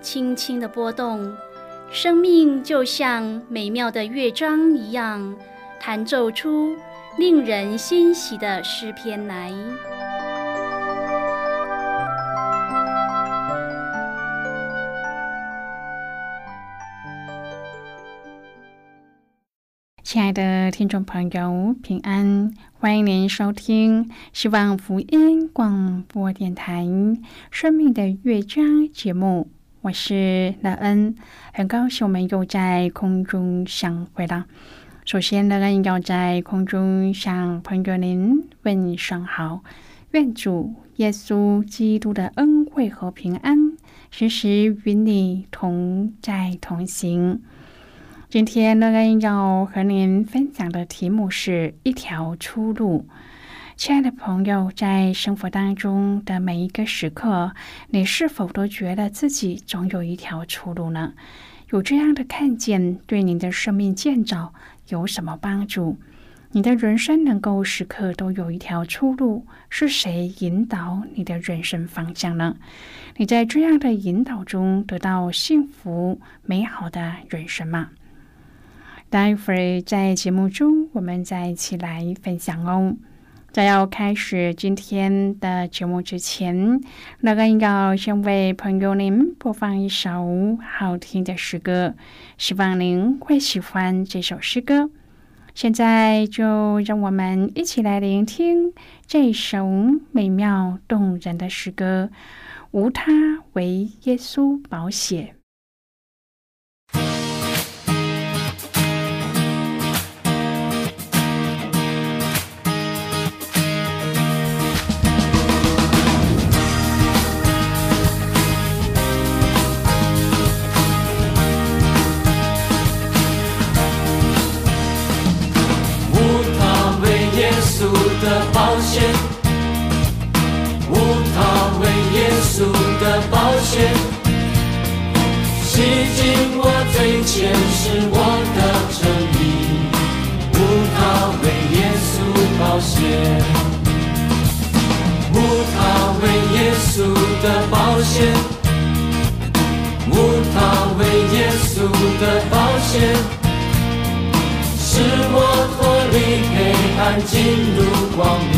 轻轻的波动，生命就像美妙的乐章一样，弹奏出令人欣喜的诗篇来。亲爱的听众朋友，平安！欢迎您收听希望福音广播电台《生命的乐章》节目。我是乐恩，很高兴我们又在空中相会了。首先，乐恩要在空中向朋友您问声好，愿主耶稣基督的恩惠和平安时时与你同在同行。今天，乐恩要和您分享的题目是一条出路。亲爱的朋友，在生活当中的每一个时刻，你是否都觉得自己总有一条出路呢？有这样的看见，对您的生命建造有什么帮助？你的人生能够时刻都有一条出路，是谁引导你的人生方向呢？你在这样的引导中得到幸福美好的人生吗？待会儿在节目中，我们再一起来分享哦。在要开始今天的节目之前，那个要先为朋友您播放一首好听的诗歌，希望您会喜欢这首诗歌。现在就让我们一起来聆听这首美妙动人的诗歌，《无他，为耶稣保险》。洗净我罪前是我的正义，无他为耶稣保险，无他为耶稣的保险，无他为耶稣的保险。使我脱离黑暗，进入光明，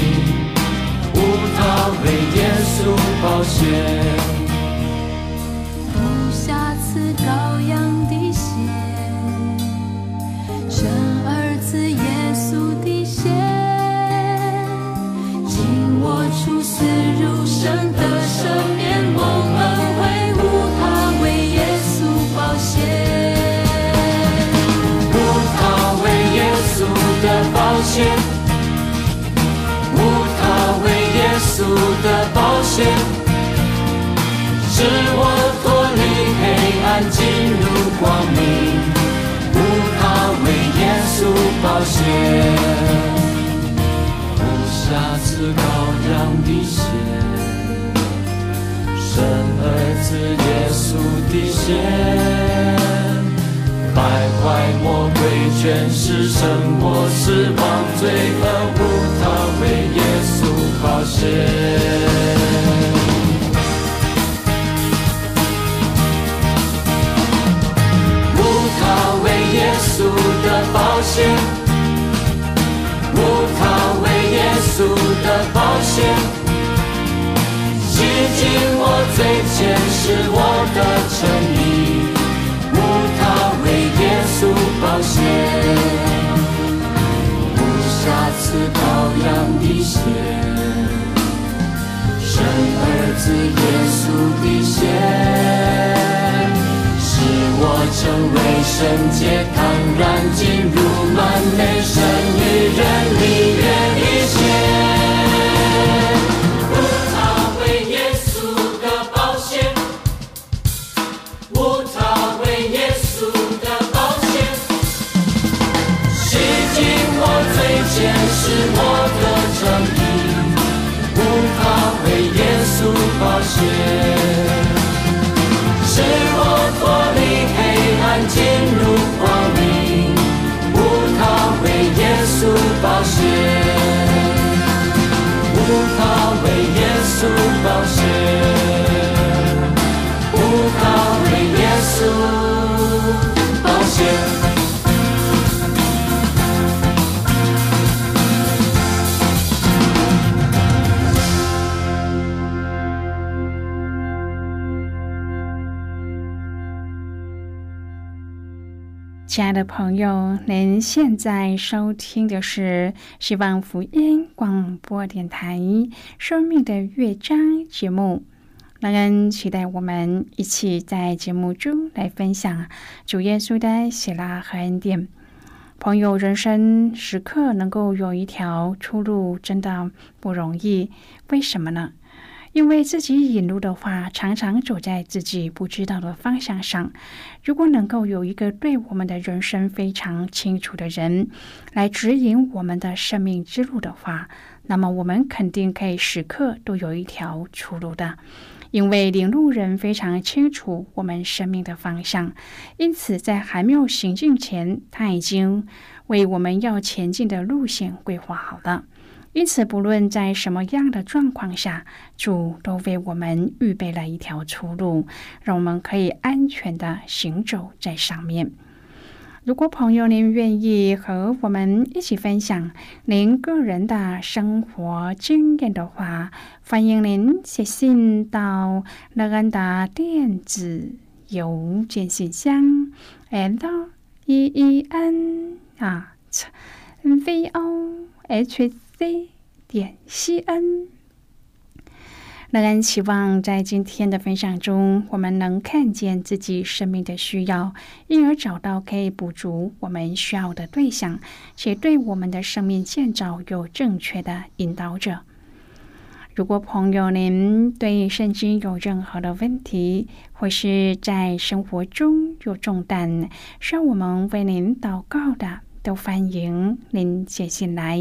无他为耶稣保险。保险，无瑕疵羔羊的血，生儿子耶稣的血。败坏魔鬼，全是神魔死亡罪恶，无他为耶稣保险。无他为耶稣的保险，的保险，洗净我罪前是我的诚意。为耶稣。亲爱的朋友，您现在收听的是希望福音广播电台《生命的乐章》节目。让人期待我们一起在节目中来分享主耶稣的喜乐和恩典。朋友，人生时刻能够有一条出路，真的不容易。为什么呢？因为自己引路的话，常常走在自己不知道的方向上。如果能够有一个对我们的人生非常清楚的人来指引我们的生命之路的话，那么我们肯定可以时刻都有一条出路的。因为领路人非常清楚我们生命的方向，因此在还没有行进前，他已经为我们要前进的路线规划好了。因此，不论在什么样的状况下，主都为我们预备了一条出路，让我们可以安全的行走在上面。如果朋友您愿意和我们一起分享您个人的生活经验的话，欢迎您写信到乐安的电子邮件信箱：l e e n 啊 v o h。C 点 c n，乐然期望在今天的分享中，我们能看见自己生命的需要，因而找到可以补足我们需要的对象，且对我们的生命建造有正确的引导者。如果朋友您对圣经有任何的问题，或是在生活中有重担，需要我们为您祷告的，都欢迎您写信来。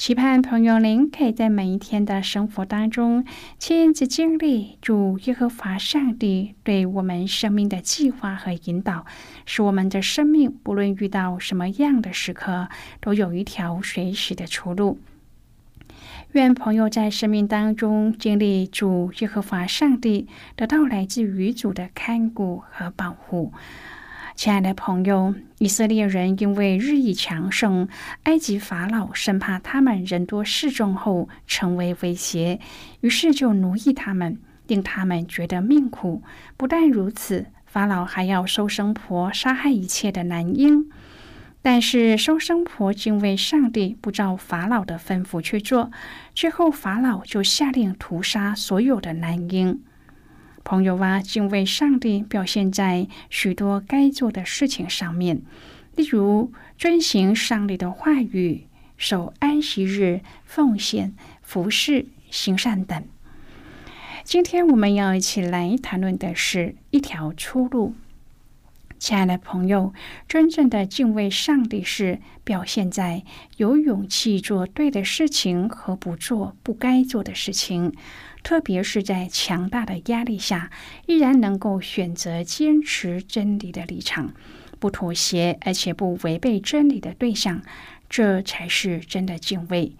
期盼朋友您可以在每一天的生活当中亲自经历主耶和华上帝对我们生命的计划和引导，使我们的生命不论遇到什么样的时刻，都有一条随时的出路。愿朋友在生命当中经历主耶和华上帝得到来自于主的看顾和保护。亲爱的朋友，以色列人因为日益强盛，埃及法老生怕他们人多势众后成为威胁，于是就奴役他们，令他们觉得命苦。不但如此，法老还要收生婆杀害一切的男婴。但是收生婆敬畏上帝，不照法老的吩咐去做，最后法老就下令屠杀所有的男婴。朋友啊，敬畏上帝表现在许多该做的事情上面，例如遵行上帝的话语、守安息日、奉献、服侍、行善等。今天我们要一起来谈论的是一条出路。亲爱的朋友，真正的敬畏上帝是表现在有勇气做对的事情和不做不该做的事情。特别是在强大的压力下，依然能够选择坚持真理的立场，不妥协，而且不违背真理的对象，这才是真的敬畏。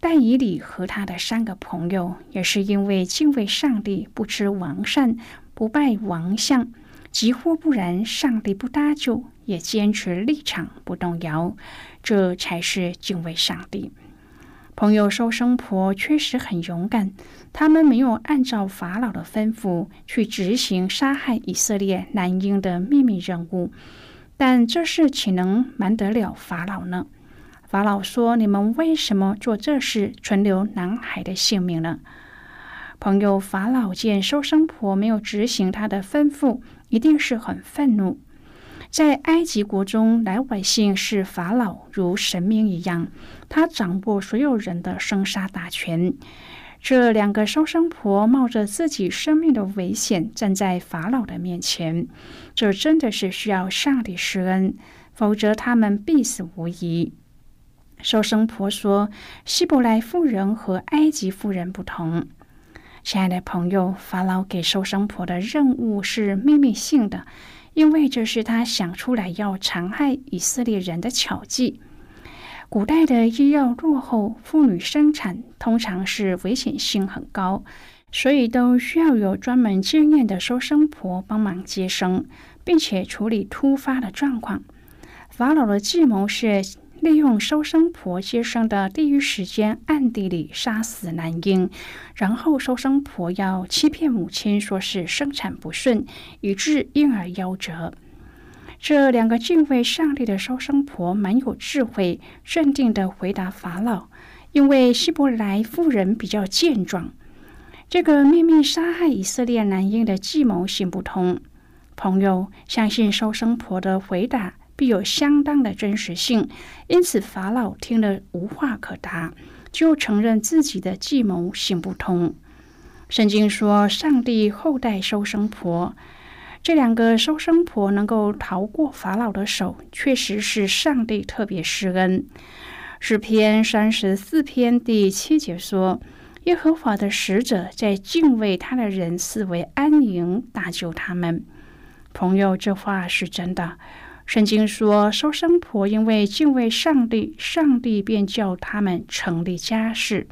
但以理和他的三个朋友，也是因为敬畏上帝，不吃王善，不拜王像，几乎不然，上帝不搭救，也坚持立场不动摇，这才是敬畏上帝。朋友收生婆确实很勇敢，他们没有按照法老的吩咐去执行杀害以色列男婴的秘密任务，但这事岂能瞒得了法老呢？法老说：“你们为什么做这事，存留男孩的性命呢？”朋友法老见收生婆没有执行他的吩咐，一定是很愤怒。在埃及国中，老百姓视法老如神明一样，他掌握所有人的生杀大权。这两个收生婆冒着自己生命的危险站在法老的面前，这真的是需要上帝施恩，否则他们必死无疑。收生婆说：“希伯来妇人和埃及妇人不同。”亲爱的朋友，法老给收生婆的任务是秘密性的。因为这是他想出来要残害以色列人的巧计。古代的医药落后，妇女生产通常是危险性很高，所以都需要有专门经验的收生婆帮忙接生，并且处理突发的状况。法老的计谋是。利用收生婆接生的第一时间，暗地里杀死男婴，然后收生婆要欺骗母亲，说是生产不顺，以致婴儿夭折。这两个敬畏上帝的收生婆蛮有智慧，镇定的回答法老：“因为希伯来妇人比较健壮，这个秘密杀害以色列男婴的计谋行不通。”朋友相信收生婆的回答。必有相当的真实性，因此法老听了无话可答，就承认自己的计谋行不通。圣经说，上帝后代收生婆，这两个收生婆能够逃过法老的手，确实是上帝特别施恩。诗篇三十四篇第七节说：“耶和华的使者在敬畏他的人视为安营，搭救他们。”朋友，这话是真的。圣经说，收生婆因为敬畏上帝，上帝便叫他们成立家室。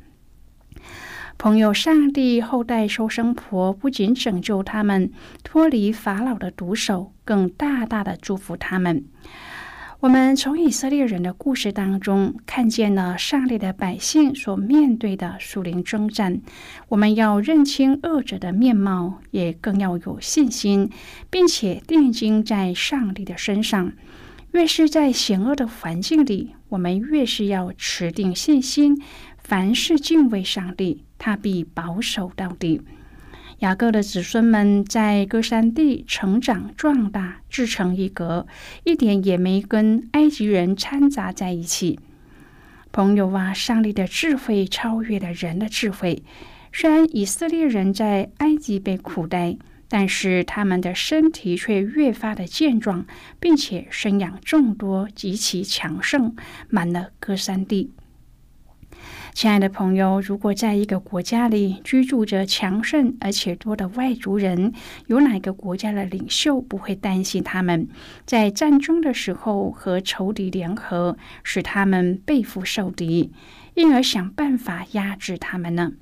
朋友，上帝后代收生婆不仅拯救他们脱离法老的毒手，更大大的祝福他们。我们从以色列人的故事当中看见了上帝的百姓所面对的属灵征战。我们要认清恶者的面貌，也更要有信心，并且定睛在上帝的身上。越是在险恶的环境里，我们越是要持定信心。凡事敬畏上帝，他必保守到底。雅各的子孙们在歌山地成长壮大，自成一格，一点也没跟埃及人掺杂在一起。朋友啊，上帝的智慧超越了人的智慧。虽然以色列人在埃及被苦待，但是他们的身体却越发的健壮，并且生养众多，极其强盛，满了歌山地。亲爱的朋友，如果在一个国家里居住着强盛而且多的外族人，有哪个国家的领袖不会担心他们在战争的时候和仇敌联合，使他们背负受敌，因而想办法压制他们呢？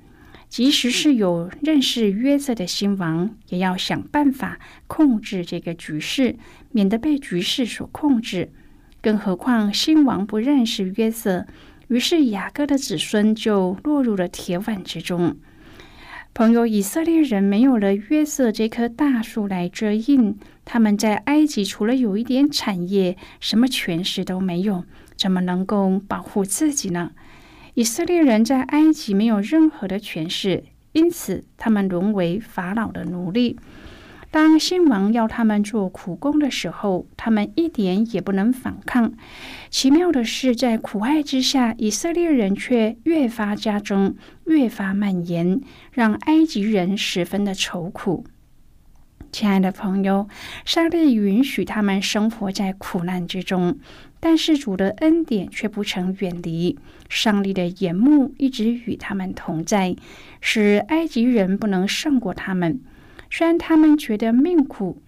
即使是有认识约瑟的新王，也要想办法控制这个局势，免得被局势所控制。更何况新王不认识约瑟。于是雅各的子孙就落入了铁腕之中。朋友，以色列人没有了约瑟这棵大树来遮荫，他们在埃及除了有一点产业，什么权势都没有，怎么能够保护自己呢？以色列人在埃及没有任何的权势，因此他们沦为法老的奴隶。当新王要他们做苦工的时候，他们一点也不能反抗。奇妙的是，在苦爱之下，以色列人却越发加增，越发蔓延，让埃及人十分的愁苦。亲爱的朋友，上帝允许他们生活在苦难之中，但是主的恩典却不曾远离。上帝的眼目一直与他们同在，使埃及人不能胜过他们。虽然他们觉得命苦，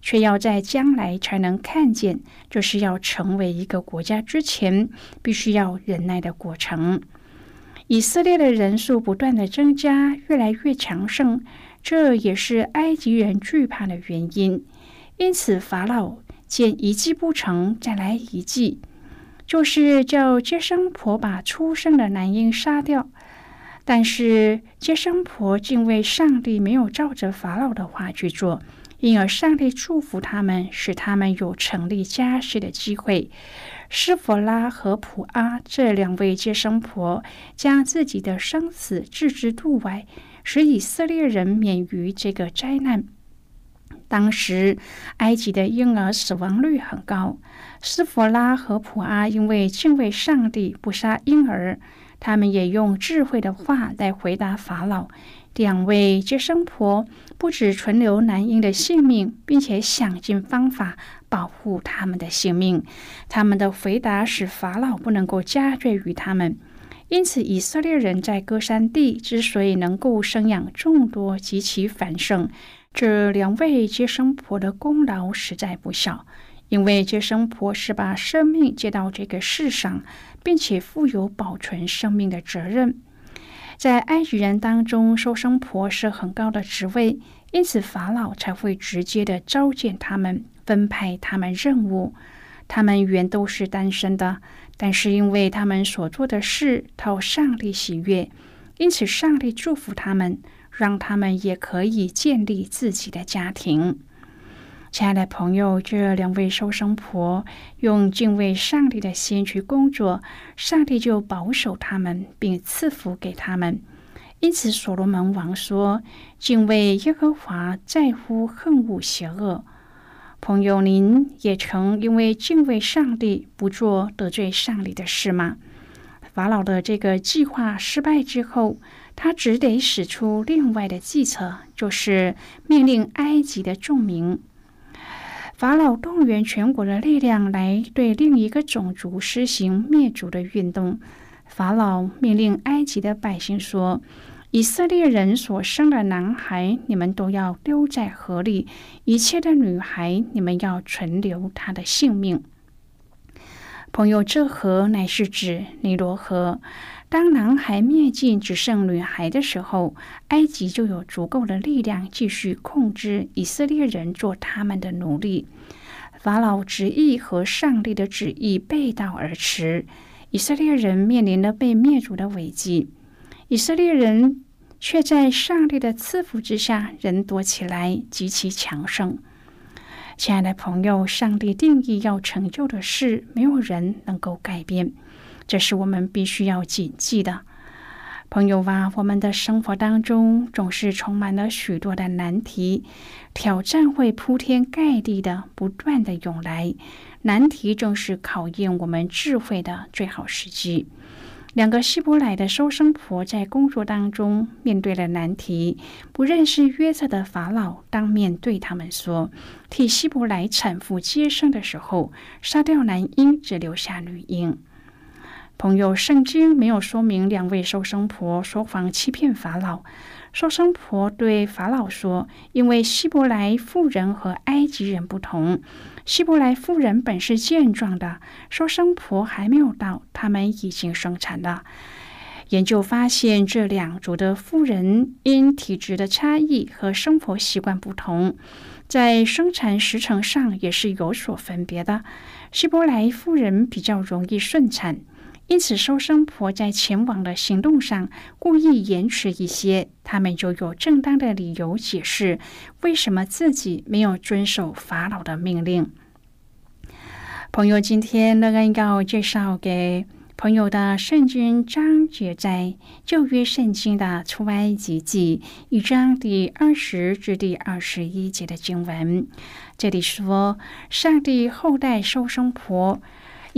却要在将来才能看见，就是要成为一个国家之前，必须要忍耐的过程。以色列的人数不断的增加，越来越强盛，这也是埃及人惧怕的原因。因此，法老见一计不成，再来一计，就是叫接生婆把出生的男婴杀掉。但是接生婆敬畏上帝，没有照着法老的话去做，因而上帝祝福他们，使他们有成立家室的机会。施弗拉和普阿这两位接生婆将自己的生死置之度外，使以色列人免于这个灾难。当时埃及的婴儿死亡率很高。斯佛拉和普阿因为敬畏上帝，不杀婴儿。他们也用智慧的话来回答法老。两位接生婆不止存留男婴的性命，并且想尽方法保护他们的性命。他们的回答使法老不能够加罪于他们。因此，以色列人在歌山地之所以能够生养众多及其繁盛，这两位接生婆的功劳实在不小。因为接生婆是把生命接到这个世上，并且负有保存生命的责任。在埃及人当中，收生婆是很高的职位，因此法老才会直接的召见他们，分派他们任务。他们原都是单身的。但是，因为他们所做的事讨上帝喜悦，因此上帝祝福他们，让他们也可以建立自己的家庭。亲爱的朋友，这两位收生婆用敬畏上帝的心去工作，上帝就保守他们，并赐福给他们。因此，所罗门王说：“敬畏耶和华，在乎恨恶邪恶。”朋友，您也曾因为敬畏上帝，不做得罪上帝的事吗？法老的这个计划失败之后，他只得使出另外的计策，就是命令埃及的众民。法老动员全国的力量来对另一个种族施行灭族的运动。法老命令埃及的百姓说。以色列人所生的男孩，你们都要丢在河里；一切的女孩，你们要存留她的性命。朋友，这河乃是指尼罗河。当男孩灭尽，只剩女孩的时候，埃及就有足够的力量继续控制以色列人，做他们的奴隶。法老旨意和上帝的旨意背道而驰，以色列人面临了被灭族的危机。以色列人却在上帝的赐福之下，人多起来，极其强盛。亲爱的朋友，上帝定义要成就的事，没有人能够改变，这是我们必须要谨记的。朋友啊，我们的生活当中总是充满了许多的难题，挑战会铺天盖地的不断的涌来，难题正是考验我们智慧的最好时机。两个希伯来的收生婆在工作当中面对了难题。不认识约瑟的法老当面对他们说：“替希伯来产妇接生的时候，杀掉男婴，只留下女婴。”朋友，圣经没有说明两位收生婆说谎欺骗法老。收生婆对法老说：“因为希伯来妇人和埃及人不同。”希伯来妇人本是健壮的，收生婆还没有到，他们已经生产了。研究发现，这两族的妇人因体质的差异和生活习惯不同，在生产时程上也是有所分别的。希伯来妇人比较容易顺产，因此收生婆在前往的行动上故意延迟一些，他们就有正当的理由解释为什么自己没有遵守法老的命令。朋友，今天乐恩要介绍给朋友的圣经章节在旧约圣经的出埃及记一章第二十至第二十一节的经文。这里说，上帝后代收生婆，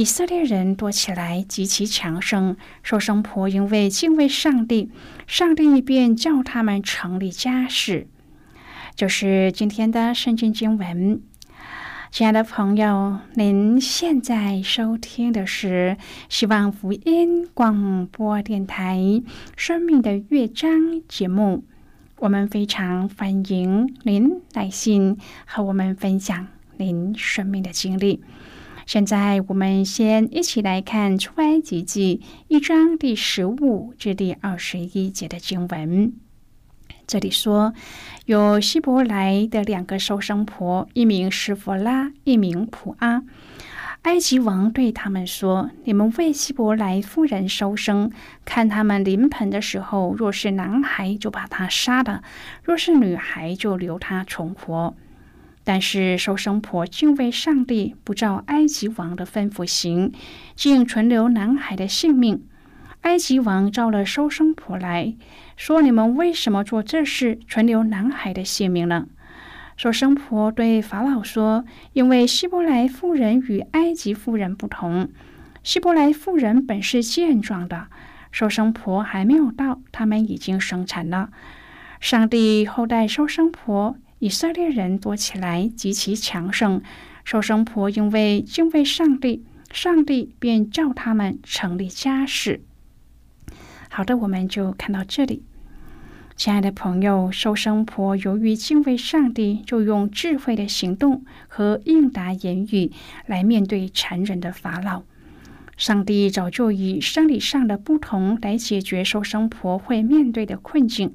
以色列人多起来极其强盛。收生婆因为敬畏上帝，上帝便叫他们成立家室。就是今天的圣经经文。亲爱的朋友，您现在收听的是希望福音广播电台《生命的乐章》节目。我们非常欢迎您来信和我们分享您生命的经历。现在，我们先一起来看《出埃及记》一章第十五至第二十一节的经文。这里说，有希伯来的两个收生婆，一名是弗拉，一名普阿。埃及王对他们说：“你们为希伯来夫人收生，看他们临盆的时候，若是男孩，就把他杀了；若是女孩，就留他存活。但是收生婆敬畏上帝，不照埃及王的吩咐行，竟存留男孩的性命。埃及王召了收生婆来。”说：“你们为什么做这事，存留男孩的性命呢？”收生婆对法老说：“因为希伯来妇人与埃及妇人不同，希伯来妇人本是健壮的，收生婆还没有到，他们已经生产了。上帝后代收生婆，以色列人多起来极其强盛。收生婆因为敬畏上帝，上帝便叫他们成立家室。”好的，我们就看到这里。亲爱的朋友，收生婆由于敬畏上帝，就用智慧的行动和应答言语来面对残忍的法老。上帝早就以生理上的不同来解决收生婆会面对的困境。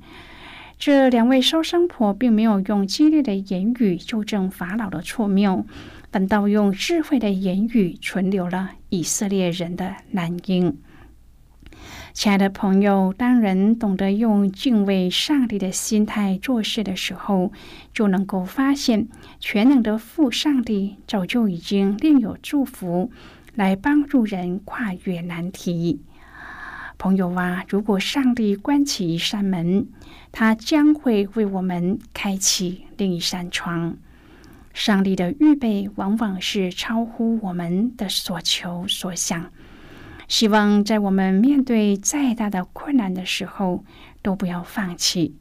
这两位收生婆并没有用激烈的言语纠正法老的错谬，反倒用智慧的言语存留了以色列人的难音。亲爱的朋友，当人懂得用敬畏上帝的心态做事的时候，就能够发现全能的父上帝早就已经另有祝福来帮助人跨越难题。朋友啊，如果上帝关起一扇门，他将会为我们开启另一扇窗。上帝的预备往往是超乎我们的所求所想。希望在我们面对再大的困难的时候，都不要放弃，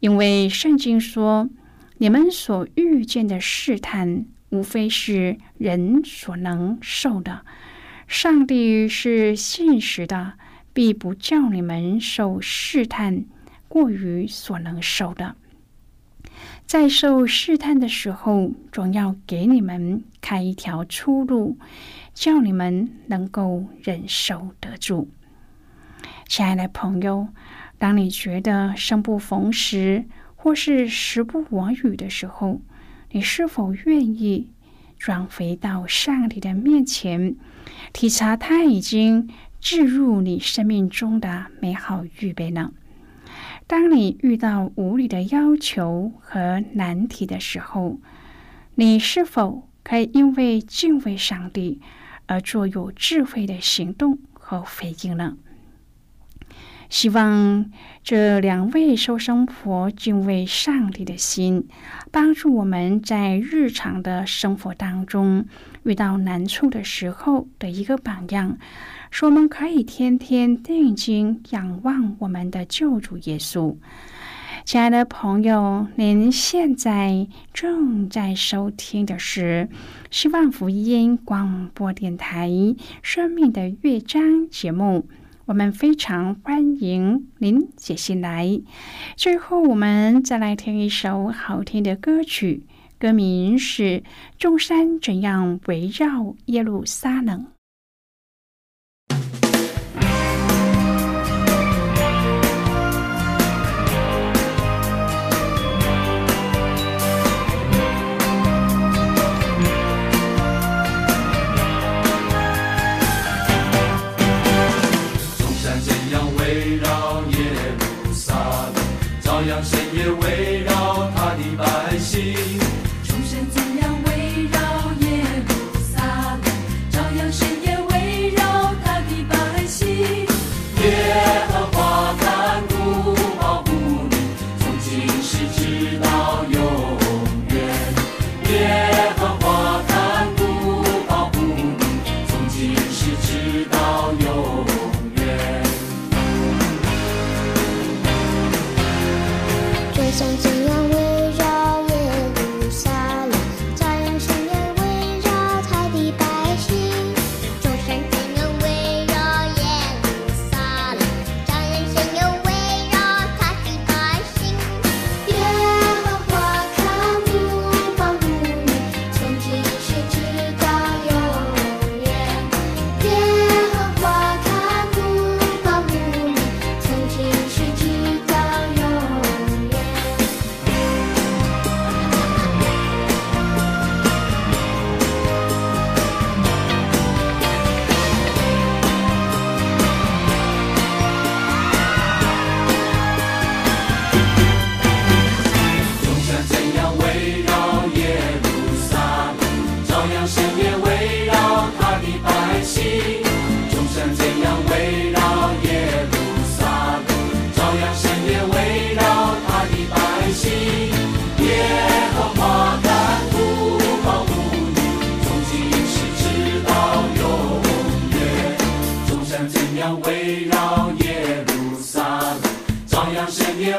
因为圣经说：“你们所遇见的试探，无非是人所能受的。上帝是信实的，必不叫你们受试探过于所能受的。在受试探的时候，总要给你们开一条出路。”叫你们能够忍受得住，亲爱的朋友，当你觉得生不逢时或是时不我与的时候，你是否愿意转回到上帝的面前，体察他已经置入你生命中的美好预备呢？当你遇到无理的要求和难题的时候，你是否可以因为敬畏上帝？而做有智慧的行动和回应呢？希望这两位收生婆敬畏上帝的心，帮助我们在日常的生活当中遇到难处的时候的一个榜样，说我们可以天天定睛仰望我们的救主耶稣。亲爱的朋友，您现在正在收听的是希望福音广播电台《生命的乐章》节目。我们非常欢迎您写信来。最后，我们再来听一首好听的歌曲，歌名是《众山怎样围绕耶路撒冷》。围绕耶路撒路，朝阳深夜围绕。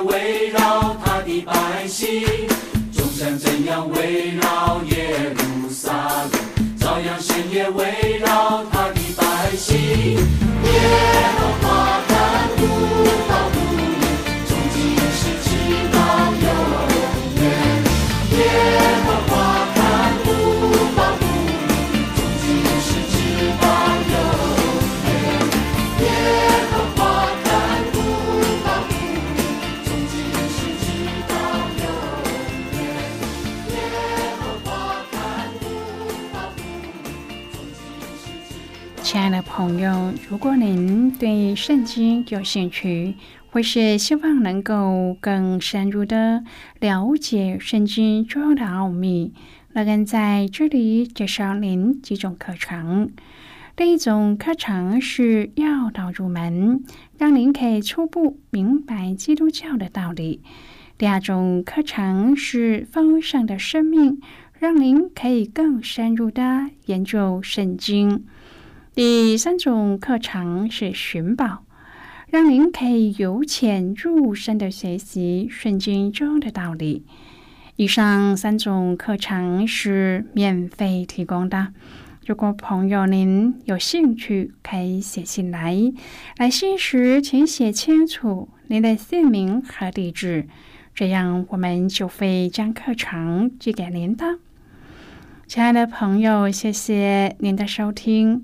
围绕他的百姓，众山怎样围绕耶路撒冷，照样神也围绕他的百姓。耶和华朋友，如果您对圣经有兴趣，或是希望能够更深入的了解圣经中的奥秘，乐恩在这里介绍您几种课程。第一种课程是要道入门，让您可以初步明白基督教的道理。第二种课程是丰盛的生命，让您可以更深入的研究圣经。第三种课程是寻宝，让您可以由浅入深的学习圣经中的道理。以上三种课程是免费提供的。如果朋友您有兴趣，可以写信来。来信时请写清楚您的姓名和地址，这样我们就会将课程寄给您的。亲爱的朋友，谢谢您的收听。